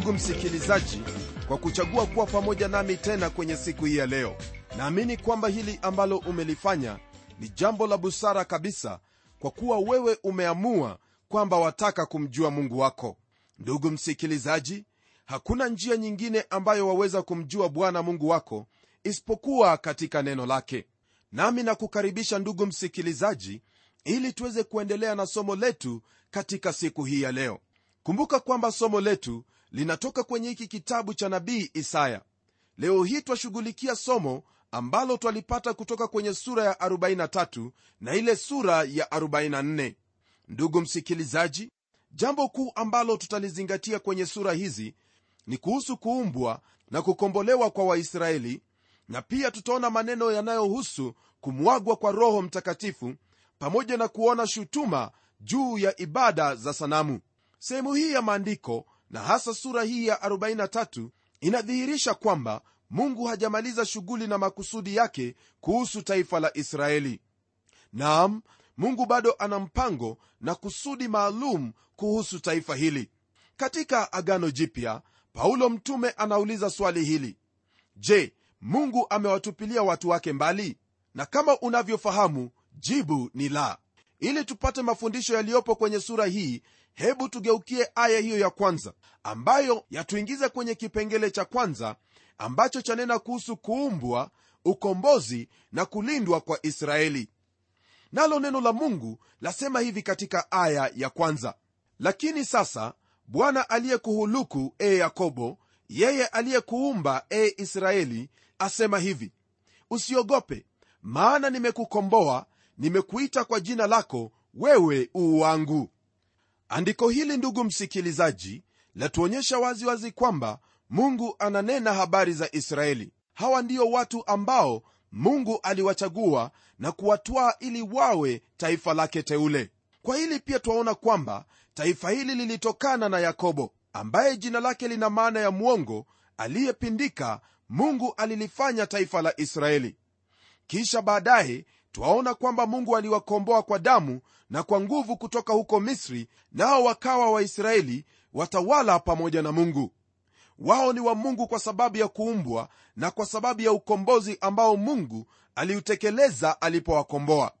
ndugu msikilizaji kwa kuchagua kuwa pamoja nami tena kwenye siku hii ya leo naamini kwamba hili ambalo umelifanya ni jambo la busara kabisa kwa kuwa wewe umeamua kwamba wataka kumjua mungu wako. Ndugu msikilizaji hakuna njia nyingine ambayo waweza kumjua bwana mungu wako isipokuwa katika neno lake. Nami nakukaribisha ndugu msikilizaji ili tuweze kuendelea na somo letu katika siku hii ya leo. Kumbuka kwamba somo letu linatoka kwenye hiki kitabu cha nabii isaya. Leo hii twashughulikia somo ambalo twalipata kutoka kwenye sura ya 43 na ile sura ya 44 ndugu msikilizaji jambo kuu ambalo tutalizingatia kwenye sura hizi ni kuhusu kuumbwa na kukombolewa kwa waisraeli na pia tutaona maneno yanayohusu kumwagwa kwa roho mtakatifu pamoja na kuona shutuma juu ya ibada za sanamu. Sehemu hii ya maandiko na hasa sura hii ya 43 inadhihirisha kwamba mungu hajamaliza shughuli na makusudi yake kuhusu taifa la israeli. Naam mungu bado ana mpango na kusudi maalum kuhusu taifa hili. Katika agano jipya paulo mtume anauliza swali hili. Je mungu amewatupilia watu wake mbali? Na kama unavyofahamu jibu ni la. Ili tupate mafundisho yaliyopo kwenye sura hii hebu tugeukie aya hiyo ya kwanza ambayo yatuingiza kwenye kipengele cha kwanza ambacho chanena kuhusu kuumbwa ukombozi na kulindwa kwa israeli. Nalo neno la mungu lasema hivi katika aya ya kwanza lakini sasa bwana aliyekuhuluku e yakobo yeye aliyekuumba e israeli asema hivi usiogope maana nimekukomboa nimekuita kwa jina lako wewe uu wangu andiko hili ndugu msikilizaji latuonyesha waziwazi wazi kwamba mungu ananena habari za israeli. Hawa ndio watu ambao mungu aliwachagua na kuwatwaa ili wawe taifa lake teule. Kwa hili pia twaona kwamba taifa hili lilitokana na yakobo ambaye jina lake lina maana ya mwongo aliyepindika mungu alilifanya taifa la israeli. Kisha baadaye twaona kwamba mungu aliwakomboa kwa damu na kwa nguvu kutoka huko misri nao wakawa waisraeli watawala pamoja na mungu. Wao ni wa mungu kwa sababu ya kuumbwa na kwa sababu ya ukombozi ambao mungu aliutekeleza alipowakomboa.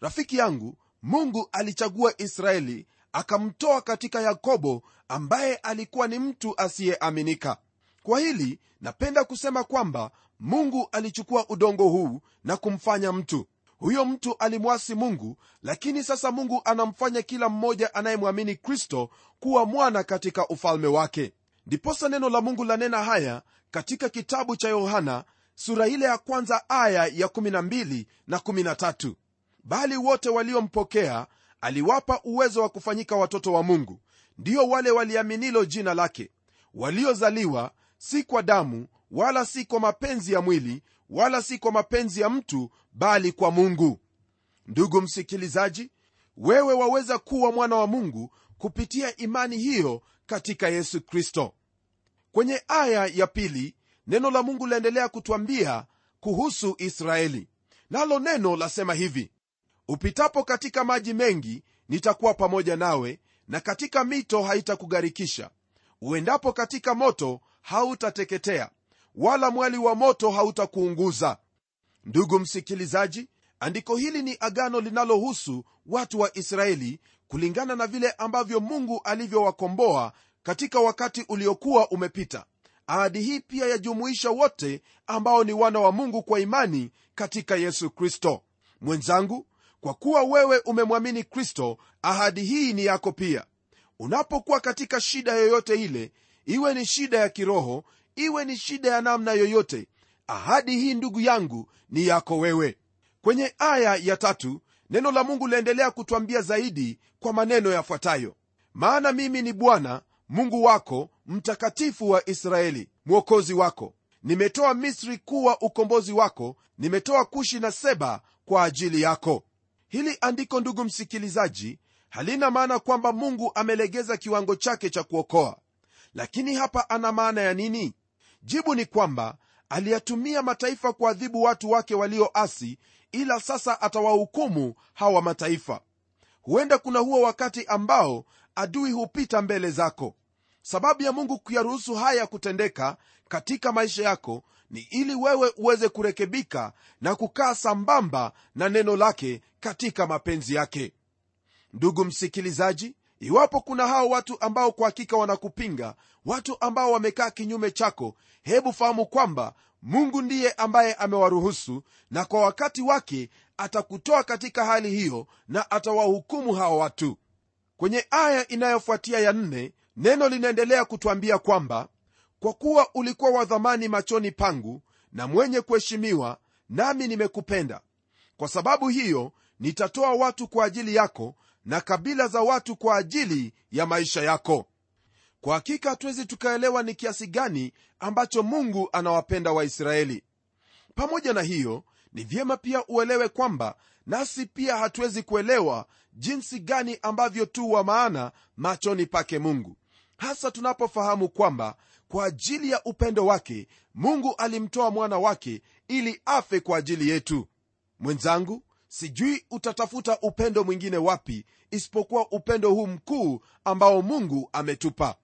Rafiki yangu mungu alichagua israeli akamtoa katika yakobo ambaye alikuwa ni mtu asiyeaminika. Kwa hili napenda kusema kwamba mungu alichukua udongo huu na kumfanya mtu huyo mtu alimwasi mungu lakini sasa mungu anamfanya kila mmoja anayemwamini kristo kuwa mwana katika ufalme wake. Ndiposa neno la mungu lanena haya katika kitabu cha yohana sura ile ya kwanza aya ya 12 na 13 bali wote waliompokea aliwapa uwezo wa kufanyika watoto wa mungu. Ndiyo wale waliaminilo jina lake. Waliozaliwa si kwa damu wala si kwa mapenzi ya mwili wala si kwa mapenzi ya mtu bali kwa mungu. Ndugu msikilizaji wewe waweza kuwa mwana wa mungu kupitia imani hiyo katika yesu kristo. Kwenye aya ya pili neno la mungu laendelea kutwambia kuhusu israeli. Nalo neno lasema hivi upitapo katika maji mengi nitakuwa pamoja nawe na katika mito haitakugharikisha uendapo katika moto hautateketea wala mwali wa moto hautakuunguza. Ndugu msikilizaji andiko hili ni agano linalohusu watu wa israeli kulingana na vile ambavyo mungu alivyowakomboa katika wakati uliokuwa umepita. Ahadi hii pia yajumuisha wote ambao ni wana wa mungu kwa imani katika yesu kristo. Mwenzangu kwa kuwa wewe umemwamini kristo ahadi hii ni yako pia. Unapokuwa katika shida yoyote ile iwe ni shida ya kiroho iwe ni shida ya namna yoyote. Ahadi hii ndugu yangu ni yako wewe. Kwenye aya ya tatu neno la mungu laendelea kutwambia zaidi kwa maneno yafuatayo. Maana mimi ni bwana mungu wako mtakatifu wa israeli mwokozi wako. Nimetoa misri kuwa ukombozi wako nimetoa kushi na seba kwa ajili yako. Hili andiko ndugu msikilizaji halina maana kwamba mungu amelegeza kiwango chake cha kuokoa. Lakini hapa ana maana ya nini jibu ni kwamba aliyatumia mataifa kuadhibu watu wake walioasi ila sasa atawahukumu hawa mataifa. Huenda kuna huo wakati ambao adui hupita mbele zako. Sababu ya mungu kuyaruhusu haya kutendeka katika maisha yako ni ili wewe uweze kurekebika na kukaa sambamba na neno lake katika mapenzi yake. Ndugu msikilizaji iwapo kuna hao watu ambao kwa hakika wanakupinga watu ambao wamekaa kinyume chako hebu fahamu kwamba mungu ndiye ambaye amewaruhusu na kwa wakati wake atakutoa katika hali hiyo na atawahukumu hawa watu. Kwenye aya inayofuatia ya nne neno linaendelea kutwambia kwamba kwa kuwa ulikuwa wa dhamani machoni pangu na mwenye kuheshimiwa nami nimekupenda. Kwa sababu hiyo nitatoa watu kwa ajili yako na kabila za watu kwa ajili ya maisha yako. Kwa hakika hatuwezi tukaelewa ni kiasi gani ambacho mungu anawapenda waisraeli. Pamoja na hiyo ni vyema pia uelewe kwamba nasi pia hatuwezi kuelewa jinsi gani ambavyo tu wa maana machoni pake mungu. Hasa tunapofahamu kwamba kwa ajili ya upendo wake mungu alimtoa mwana wake ili afe kwa ajili yetu. Mwenzangu sijui utatafuta upendo mwingine wapi isipokuwa upendo huu mkuu ambao mungu ametupa.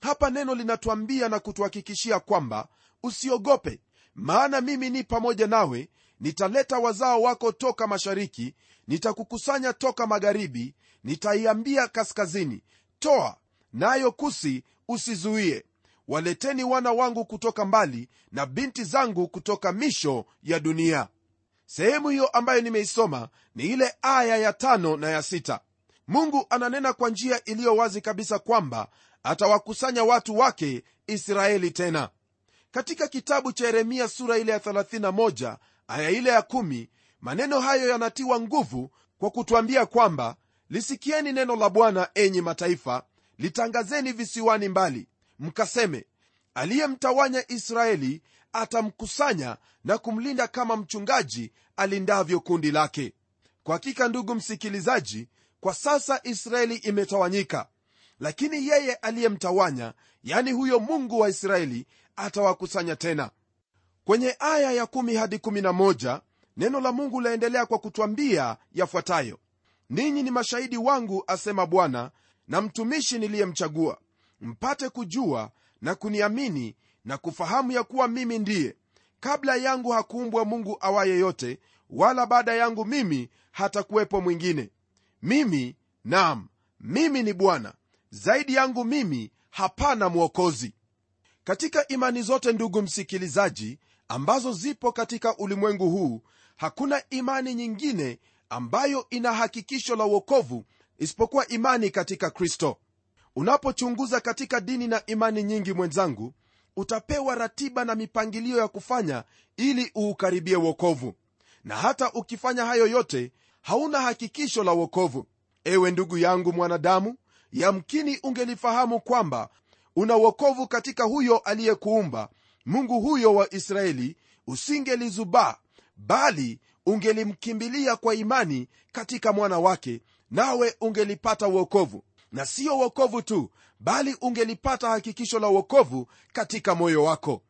Hapa neno linatuambia na kutuhakikishia kwamba usiogope maana mimi ni pamoja nawe nitaleta wazao wako toka mashariki nitakukusanya toka magharibi nitaiambia kaskazini toa nayo kusi usizuie. Waleteni wana wangu kutoka mbali na binti zangu kutoka misho ya dunia sehemu hiyo ambayo nimeisoma ni ile aya ya tano na ya sita. Mungu ananena kwa njia iliyo wazi kabisa kwamba atawakusanya watu wake israeli tena. Katika kitabu cha yeremia sura ile ya 31 aya ile ya 1 maneno hayo yanatiwa nguvu kwa kutwambia kwamba lisikieni neno la bwana enyi mataifa litangazeni visiwani mbali. Mkaseme aliyemtawanya israeli atamkusanya na kumlinda kama mchungaji alindavyo kundi lake. Kwa hakika ndugu msikilizaji kwa sasa israeli imetawanyika lakini yeye aliyemtawanya yani huyo mungu wa israeli atawakusanya tena. Kwenye aya ya 1 hadi 11 neno la mungu laendelea kwa kutwambia yafuatayo. Ninyi ni mashahidi wangu asema bwana na mtumishi niliyemchagua mpate kujua na kuniamini na kufahamu ya kuwa mimi ndiye. Kabla yangu hakuumbwa mungu awaye yote wala baada yangu mimi hatakuwepo mwingine. Mimi nam mimi ni bwana. Zaidi yangu mimi hapana mwokozi. Katika imani zote ndugu msikilizaji ambazo zipo katika ulimwengu huu hakuna imani nyingine ambayo ina hakikisho la uokovu isipokuwa imani katika kristo. Unapochunguza katika dini na imani nyingi mwenzangu utapewa ratiba na mipangilio ya kufanya ili uukaribie uokovu na hata ukifanya hayo yote hauna hakikisho la uokovu ewe ndugu yangu mwanadamu yamkini ungelifahamu kwamba una uokovu katika huyo aliyekuumba. Mungu huyo wa israeli usingelizubaa bali ungelimkimbilia kwa imani katika mwana wake nawe ungelipata uokovu na siyo uokovu tu bali ungelipata hakikisho la uokovu katika moyo wako.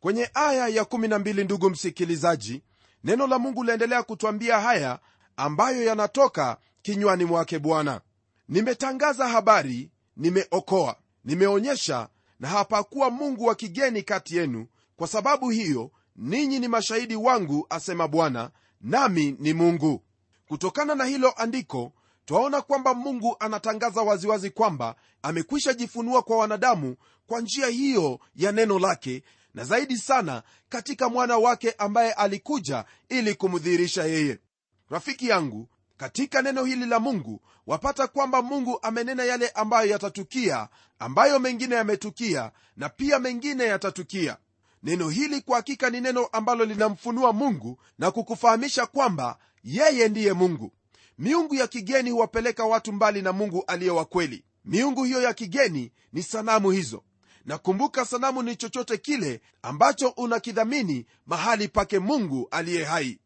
Kwenye aya ya 12 ndugu msikilizaji neno la mungu laendelea kutwambia haya ambayo yanatoka kinywani mwake bwana. Nimetangaza habari nimeokoa nimeonyesha na hapakuwa mungu wa kigeni kati yenu. Kwa sababu hiyo ninyi ni mashahidi wangu asema bwana nami ni mungu. Kutokana na hilo andiko twaona kwamba mungu anatangaza waziwazi kwamba amekwisha jifunua kwa wanadamu kwa njia hiyo ya neno lake na zaidi sana katika mwana wake ambaye alikuja ili kumdhihirisha yeye. Rafiki yangu katika neno hili la mungu wapata kwamba mungu amenena yale ambayo yatatukia ambayo mengine yametukia na pia mengine yatatukia. Neno hili kwa hakika ni neno ambalo linamfunua mungu na kukufahamisha kwamba yeye ndiye mungu miungu ya kigeni huwapeleka watu mbali na mungu aliye wa kweli. Miungu hiyo ya kigeni ni sanamu hizo. Na kumbuka sanamu ni chochote kile ambacho unakidhamini mahali pake mungu aliye hai.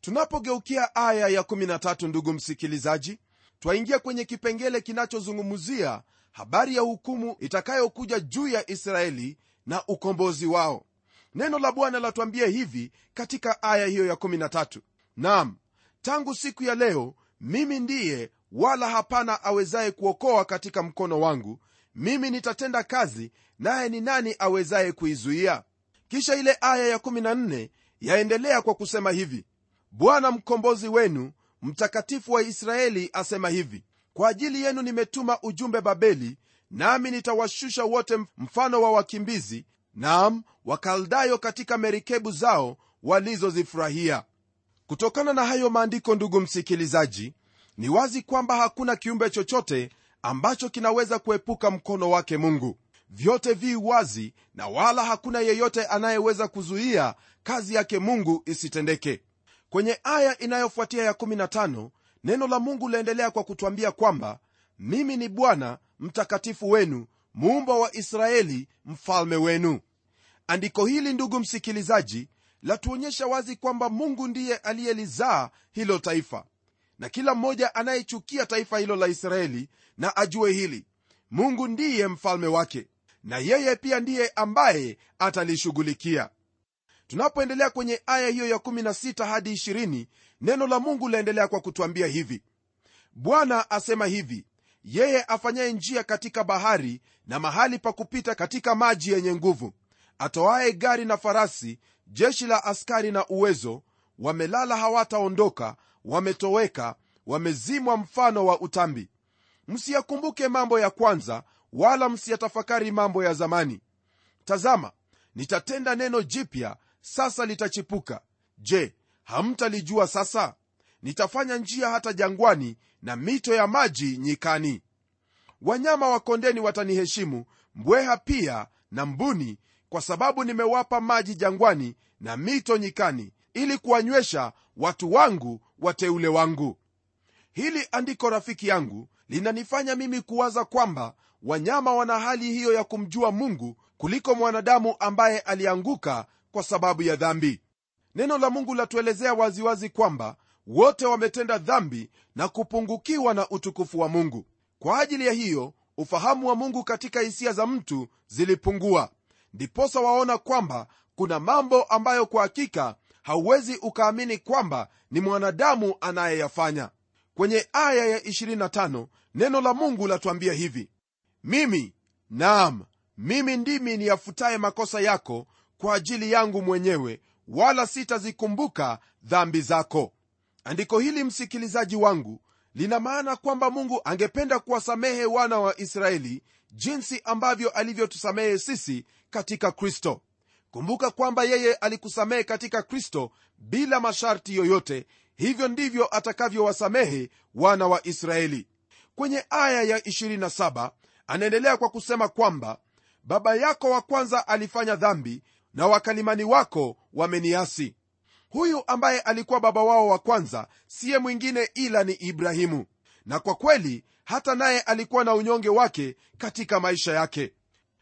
Tunapogeukia aya ya 13 ndugu msikilizaji twaingia kwenye kipengele kinachozungumzia habari ya hukumu itakayokuja juu ya israeli na ukombozi wao. Neno la bwana latuambia hivi katika aya hiyo ya 13 nam tangu siku ya leo mimi ndiye wala hapana awezaye kuokoa katika mkono wangu. Mimi nitatenda kazi naye ni nani awezaye kuizuia? Kisha ile aya ya14 yaendelea kwa kusema hivi. Bwana mkombozi wenu mtakatifu wa israeli asema hivi. Kwa ajili yenu nimetuma ujumbe babeli nami nitawashusha wote mfano wa wakimbizi naam wakaldayo katika merikebu zao walizozifurahia kutokana na hayo maandiko ndugu msikilizaji ni wazi kwamba hakuna kiumbe chochote ambacho kinaweza kuepuka mkono wake mungu. Vyote vi wazi na wala hakuna yeyote anayeweza kuzuia kazi yake mungu isitendeke. Kwenye aya inayofuatia ya15 neno la mungu laendelea kwa kutwambia kwamba mimi ni bwana mtakatifu wenu muumba wa israeli mfalme wenu. Andiko hili ndugu msikilizaji latuonyesha wazi kwamba mungu ndiye aliyelizaa hilo taifa. Na kila mmoja anayechukia taifa hilo la israeli na ajue hili mungu ndiye mfalme wake na yeye pia ndiye ambaye atalishughulikia. Tunapoendelea kwenye aya hiyo ya16 hadi 20 neno la mungu laendelea kwa kutwambia hivi. Bwana asema hivi yeye afanyaye njia katika bahari na mahali pa kupita katika maji yenye nguvu atoaye gari na farasi jeshi la askari na uwezo wamelala hawataondoka wametoweka wamezimwa mfano wa utambi. Msiyakumbuke mambo ya kwanza wala msiyatafakari mambo ya zamani. Tazama nitatenda neno jipya sasa litachipuka. Je hamtalijua sasa? Nitafanya njia hata jangwani na mito ya maji nyikani. Wanyama wa kondeni wataniheshimu mbweha pia na mbuni kwa sababu nimewapa maji jangwani na mito nyikani ili kuwanywesha watu wangu wateule wangu. Hili andiko rafiki yangu linanifanya mimi kuwaza kwamba wanyama wana hali hiyo ya kumjua mungu kuliko mwanadamu ambaye alianguka kwa sababu ya dhambi. Neno la mungu latuelezea waziwazi kwamba wote wametenda dhambi na kupungukiwa na utukufu wa mungu. Kwa ajili ya hiyo ufahamu wa mungu katika hisia za mtu zilipungua ndiposa waona kwamba kuna mambo ambayo kwa hakika hauwezi ukaamini kwamba ni mwanadamu anayeyafanya. Kwenye aya ya 25 neno la mungu latuambia hivi mimi naam mimi ndimi niyafutaye makosa yako kwa ajili yangu mwenyewe wala sitazikumbuka dhambi zako. Andiko hili msikilizaji wangu lina maana kwamba mungu angependa kuwasamehe wana wa israeli jinsi ambavyo alivyotusamehe sisi katika kristo. Kumbuka kwamba yeye alikusamehe katika kristo bila masharti yoyote. Hivyo ndivyo atakavyowasamehe wana wa israeli. Kwenye aya ya 27 anaendelea kwa kusema kwamba baba yako wa kwanza alifanya dhambi na wakalimani wako wameniasi. Huyu ambaye alikuwa baba wao wa kwanza siye mwingine ila ni ibrahimu. Na kwa kweli hata naye alikuwa na unyonge wake katika maisha yake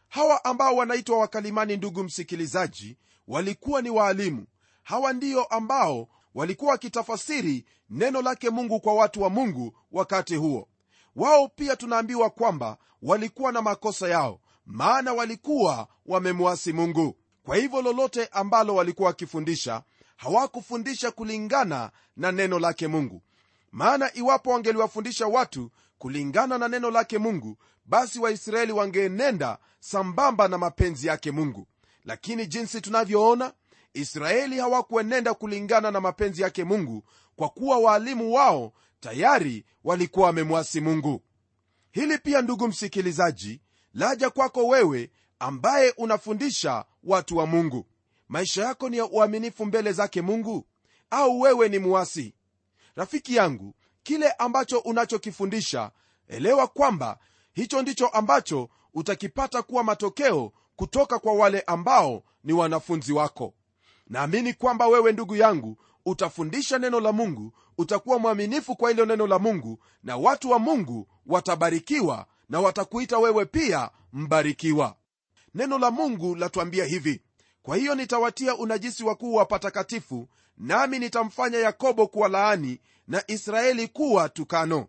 hawa ambao wanaitwa wakalimani ndugu msikilizaji walikuwa ni waalimu. Hawa ndio ambao walikuwa wakitafasiri neno lake mungu kwa watu wa mungu wakati huo. Wao pia tunaambiwa kwamba walikuwa na makosa yao maana walikuwa wamemwasi mungu. Kwa hivyo lolote ambalo walikuwa wakifundisha hawakufundisha kulingana na neno lake mungu. Maana iwapo wangeliwafundisha watu kulingana na neno lake mungu basi waisraeli wangeenenda sambamba na mapenzi yake mungu. Lakini jinsi tunavyoona israeli hawakuenenda kulingana na mapenzi yake mungu kwa kuwa waalimu wao tayari walikuwa wamemwasi mungu. Hili pia ndugu msikilizaji laja kwako wewe ambaye unafundisha watu wa mungu. Maisha yako ni ya uaminifu mbele zake mungu? Au wewe ni muasi rafiki yangu kile ambacho unachokifundisha. Elewa kwamba hicho ndicho ambacho utakipata kuwa matokeo kutoka kwa wale ambao ni wanafunzi wako. Naamini kwamba wewe ndugu yangu utafundisha neno la mungu utakuwa mwaminifu kwa hilo neno la mungu na watu wa mungu watabarikiwa na watakuita wewe pia mbarikiwa. Neno la mungu latuambia hivi kwa hiyo nitawatia unajisi wakuu wa patakatifu nami nitamfanya yakobo kuwa laani na israeli kuwa tukano.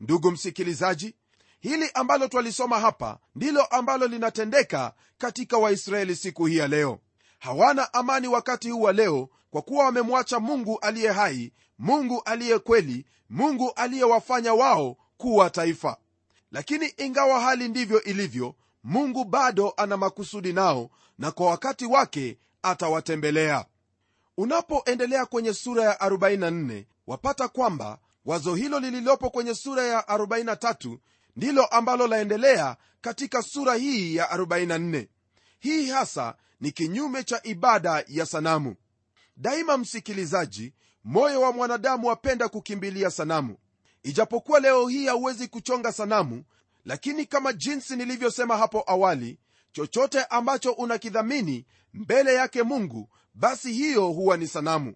Ndugu msikilizaji hili ambalo twalisoma hapa ndilo ambalo linatendeka katika waisraeli siku hii ya leo. Hawana amani wakati huu wa leo kwa kuwa wamemwacha mungu aliye hai mungu aliye kweli mungu aliyewafanya wao kuwa taifa. Lakini ingawa hali ndivyo ilivyo mungu bado ana makusudi nao na kwa wakati wake atawatembelea unapoendelea kwenye sura ya 44 wapata kwamba wazo hilo lililopo kwenye sura ya 43 ndilo ambalo laendelea katika sura hii ya 44 hii hasa ni kinyume cha ibada ya sanamu. Daima msikilizaji moyo wa mwanadamu wapenda kukimbilia sanamu. Ijapokuwa leo hii hauwezi kuchonga sanamu lakini kama jinsi nilivyosema hapo awali chochote ambacho unakidhamini mbele yake mungu basi hiyo huwa ni sanamu.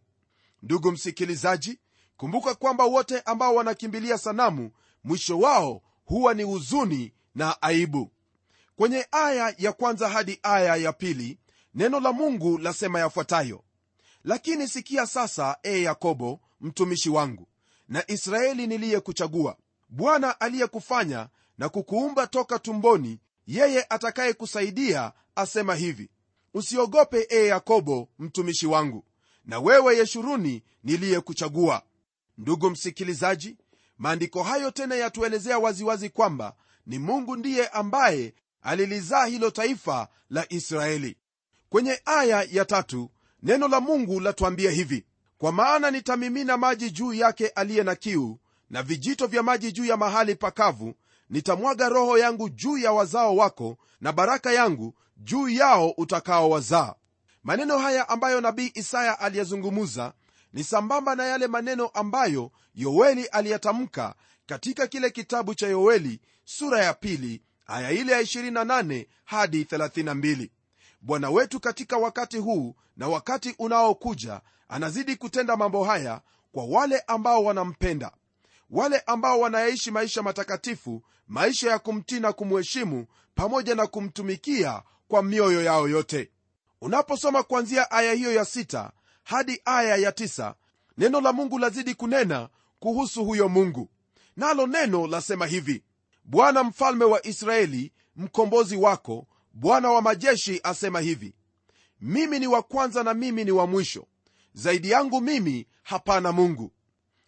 Ndugu msikilizaji kumbuka kwamba wote ambao wanakimbilia sanamu mwisho wao huwa ni huzuni na aibu. Kwenye aya ya kwanza hadi aya ya pili neno la mungu lasema yafuatayo. Lakini sikia sasa e yakobo mtumishi wangu na israeli niliyekuchagua. Bwana aliyekufanya na kukuumba toka tumboni yeye atakayekusaidia asema hivi usiogope e yakobo mtumishi wangu na wewe yeshuruni niliyekuchagua. Ndugu msikilizaji maandiko hayo tena yatuelezea waziwazi kwamba ni mungu ndiye ambaye alilizaa hilo taifa la israeli. Kwenye aya ya tatu neno la mungu latuambia hivi kwa maana nitamimina maji juu yake aliye na kiu na vijito vya maji juu ya mahali pakavu nitamwaga roho yangu juu ya wazao wako na baraka yangu juu yao utakaowazaa. Maneno haya ambayo nabii isaya aliyazungumuza ni sambamba na yale maneno ambayo yoeli aliyatamka katika kile kitabu cha yoeli sura ya pili aya ile ya 28 hadi 32 bwana wetu katika wakati huu na wakati unaokuja anazidi kutenda mambo haya kwa wale ambao wanampenda wale ambao wanayaishi maisha matakatifu maisha ya kumtii na kumheshimu pamoja na kumtumikia kwa mioyo yao yote. Unaposoma kuanzia aya hiyo ya sita hadi aya ya tisa neno la mungu lazidi kunena kuhusu huyo mungu. Nalo neno lasema hivi bwana mfalme wa israeli mkombozi wako bwana wa majeshi asema hivi mimi ni wa kwanza na mimi ni wa mwisho. Zaidi yangu mimi hapana mungu.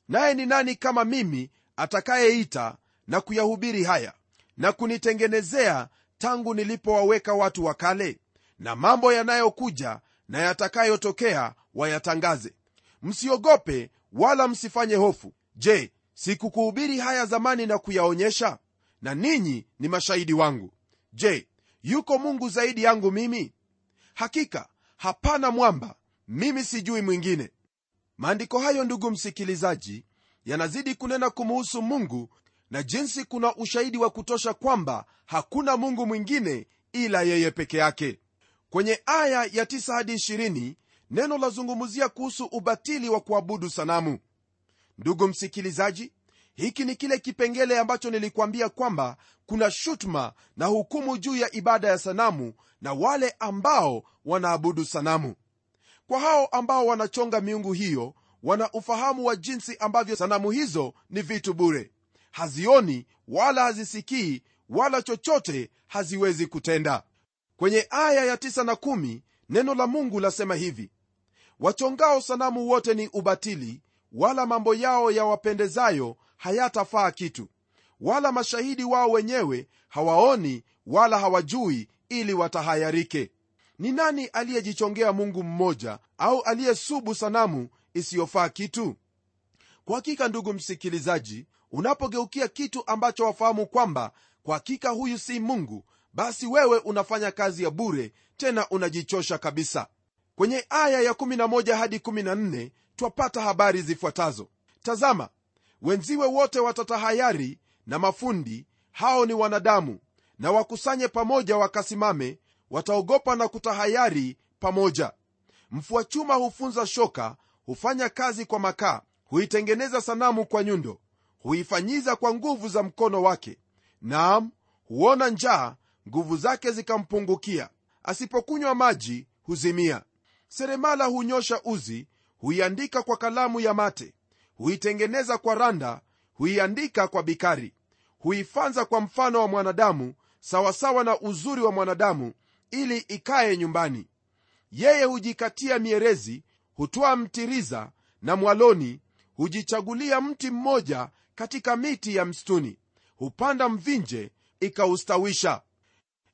Naye ni nani kama mimi atakayeita na kuyahubiri haya na kunitengenezea tangu nilipowaweka watu wa kale na mambo yanayokuja na yatakayotokea wayatangaze. Msiogope wala msifanye hofu. Je sikukuhubiri haya zamani na kuyaonyesha? Na ninyi ni mashahidi wangu. Je yuko mungu zaidi yangu mimi? Hakika hapana mwamba. Mimi sijui mwingine. Maandiko hayo ndugu msikilizaji yanazidi kunena kumuhusu mungu na jinsi kuna ushahidi wa kutosha kwamba hakuna mungu mwingine ila yeye peke yake. Kwenye aya ya 9 hadi 20 neno lazungumzia kuhusu ubatili wa kuabudu sanamu. Ndugu msikilizaji hiki ni kile kipengele ambacho nilikuambia kwamba kuna shutuma na hukumu juu ya ibada ya sanamu na wale ambao wanaabudu sanamu. Kwa hao ambao wanachonga miungu hiyo wana ufahamu wa jinsi ambavyo sanamu hizo ni vitu bure hazioni wala hazisikii wala chochote haziwezi kutenda. Kwenye aya ya 9 na 1 neno la mungu lasema hivi wachongao sanamu wote ni ubatili wala mambo yao yawapendezayo hayatafaa kitu. Wala mashahidi wao wenyewe hawaoni wala hawajui ili watahayarike. Ni nani aliyejichongea mungu mmoja au aliyesubu sanamu isiyofaa kitu? Kwa hakika ndugu msikilizaji unapogeukia kitu ambacho wafahamu kwamba kwa hakika huyu si mungu basi wewe unafanya kazi ya bure tena unajichosha kabisa. Kwenye aya ya 11 hadi 14 twapata habari zifuatazo. Tazama wenziwe wote watatahayari na mafundi hao ni wanadamu na wakusanye pamoja wakasimame wataogopa na kutahayari pamoja. Mfua chuma hufunza shoka hufanya kazi kwa makaa huitengeneza sanamu kwa nyundo huifanyiza kwa nguvu za mkono wake naam huona njaa nguvu zake zikampungukia. Asipokunywa maji huzimia. Seremala hunyosha uzi huiandika kwa kalamu ya mate. Huitengeneza kwa randa huiandika kwa bikari. Huifanza kwa mfano wa mwanadamu sawasawa na uzuri wa mwanadamu ili ikaye nyumbani. Yeye hujikatia mierezi hutoa mtiriza na mwaloni hujichagulia mti mmoja katika miti ya msituni. Hupanda mvinje ikaustawisha.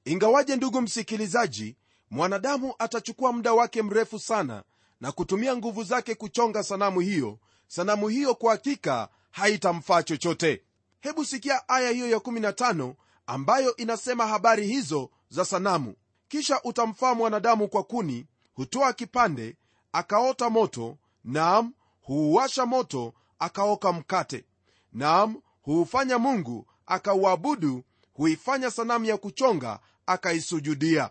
Ingawaje ndugu msikilizaji mwanadamu atachukua muda wake mrefu sana na kutumia nguvu zake kuchonga sanamu hiyo sanamu hiyo kwa hakika haitamfaa chochote. Hebu sikia aya hiyo ya 15 ambayo inasema habari hizo za sanamu. Kisha utamfaa mwanadamu kwa kuni hutoa kipande akaota moto naam huuwasha moto akaoka mkate naam huufanya mungu akauabudu huifanya sanamu ya kuchonga akaisujudia.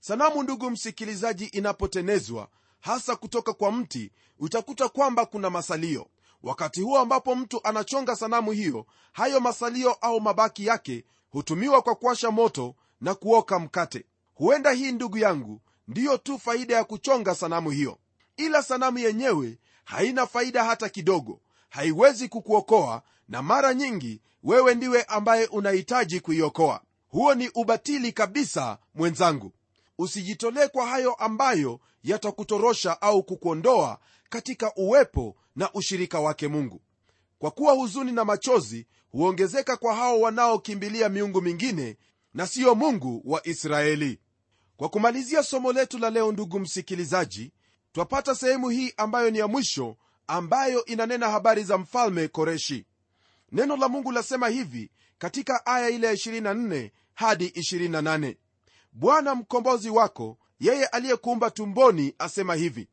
Sanamu ndugu msikilizaji inapotenezwa hasa kutoka kwa mti utakuta kwamba kuna masalio. Wakati huo ambapo mtu anachonga sanamu hiyo hayo masalio au mabaki yake hutumiwa kwa kuwasha moto na kuoka mkate. Huenda hii ndugu yangu ndiyo tu faida ya kuchonga sanamu hiyo. Ila sanamu yenyewe haina faida hata kidogo haiwezi kukuokoa na mara nyingi wewe ndiwe ambaye unahitaji kuiokoa. Huo ni ubatili kabisa mwenzangu. Usijitolee kwa hayo ambayo yatakutorosha au kukuondoa katika uwepo na ushirika wake mungu. Kwa kuwa huzuni na machozi huongezeka kwa hao wanaokimbilia miungu mingine na siyo mungu wa israeli. Kwa kumalizia somo letu la leo ndugu msikilizaji twapata sehemu hii ambayo ni ya mwisho ambayo inanena habari za mfalme koreshi. Neno la mungu lasema hivi katika aya ile ya 24 hadi 28 bwana mkombozi wako yeye aliyekuumba tumboni asema hivi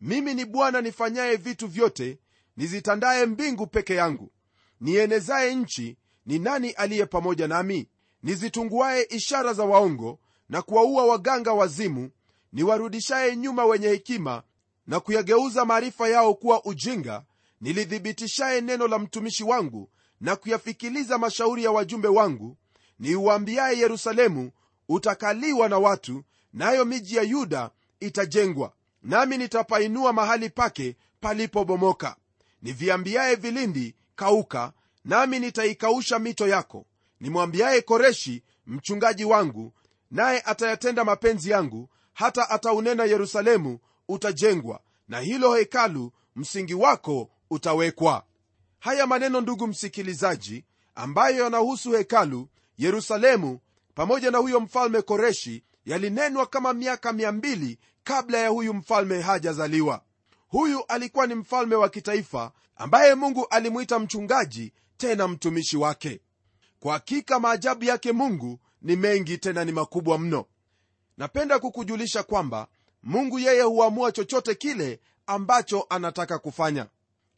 mimi ni bwana nifanyaye vitu vyote nizitandaye mbingu peke yangu. Nienezaye nchi ni nani aliye pamoja nami? Nizitunguaye ishara za waongo na kuwaua waganga wazimu. Niwarudishaye nyuma wenye hekima na kuyageuza maarifa yao kuwa ujinga nilithibitishaye neno la mtumishi wangu na kuyafikiliza mashauri ya wajumbe wangu niuambiaye yerusalemu utakaliwa na watu nayo miji ya yuda itajengwa nami nitapainua mahali pake palipobomoka. Niviambiaye vilindi kauka nami nitaikausha mito yako. Nimwambiaye koreshi mchungaji wangu naye atayatenda mapenzi yangu hata ataunena yerusalemu utajengwa na hilo hekalu msingi wako utawekwa. Haya maneno ndugu msikilizaji ambayo yanahusu hekalu yerusalemu pamoja na huyo mfalme koreshi yalinenwa kama miaka 200 kabla ya huyu mfalme hajazaliwa. Huyu alikuwa ni mfalme wa kitaifa ambaye mungu alimwita mchungaji tena mtumishi wake. Kwa hakika maajabu yake mungu ni mengi tena ni makubwa mno. Napenda kukujulisha kwamba mungu yeye huamua chochote kile ambacho anataka kufanya.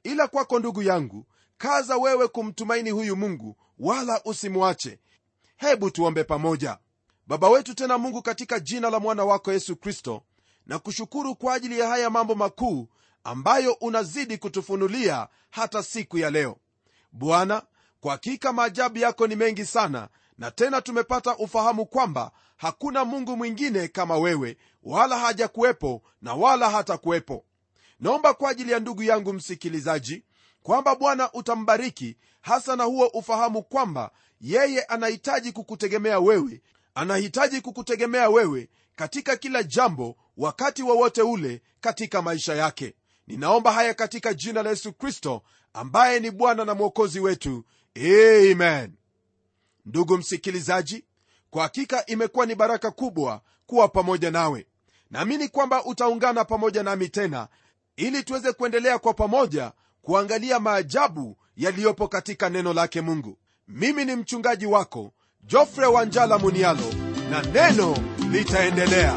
Ila kwako ndugu yangu kaza wewe kumtumaini huyu mungu wala usimwache. Hebu tuombe pamoja. Baba wetu tena mungu katika jina la mwana wako yesu kristo na kushukuru kwa ajili ya haya mambo makuu ambayo unazidi kutufunulia hata siku ya leo. Bwana kwa hakika maajabu yako ni mengi sana na tena tumepata ufahamu kwamba hakuna mungu mwingine kama wewe wala hajakuwepo na wala hatakuwepo. Naomba kwa ajili ya ndugu yangu msikilizaji kwamba bwana utambariki hasa na huo ufahamu kwamba yeye anahitaji kukutegemea wewe anahitaji kukutegemea wewe katika kila jambo wakati wowote ule katika maisha yake. Ninaomba haya katika jina la yesu kristo ambaye ni bwana na mwokozi wetu. Amen ndugu msikilizaji kwa hakika imekuwa ni baraka kubwa kuwa pamoja nawe. Naamini kwamba utaungana pamoja nami tena ili tuweze kuendelea kwa pamoja kuangalia maajabu yaliyopo katika neno lake mungu. Mimi ni mchungaji wako jofre wanjala munialo na neno litaendelea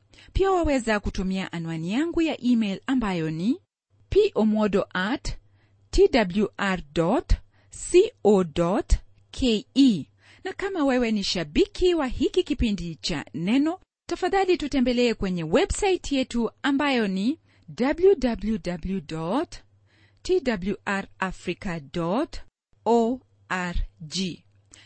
pia waweza kutumia anwani yangu ya email ambayo ni pomodo at twr co ke na kama wewe ni shabiki wa hiki kipindi cha neno tafadhali tutembelee kwenye websaiti yetu ambayo ni www twrafrica org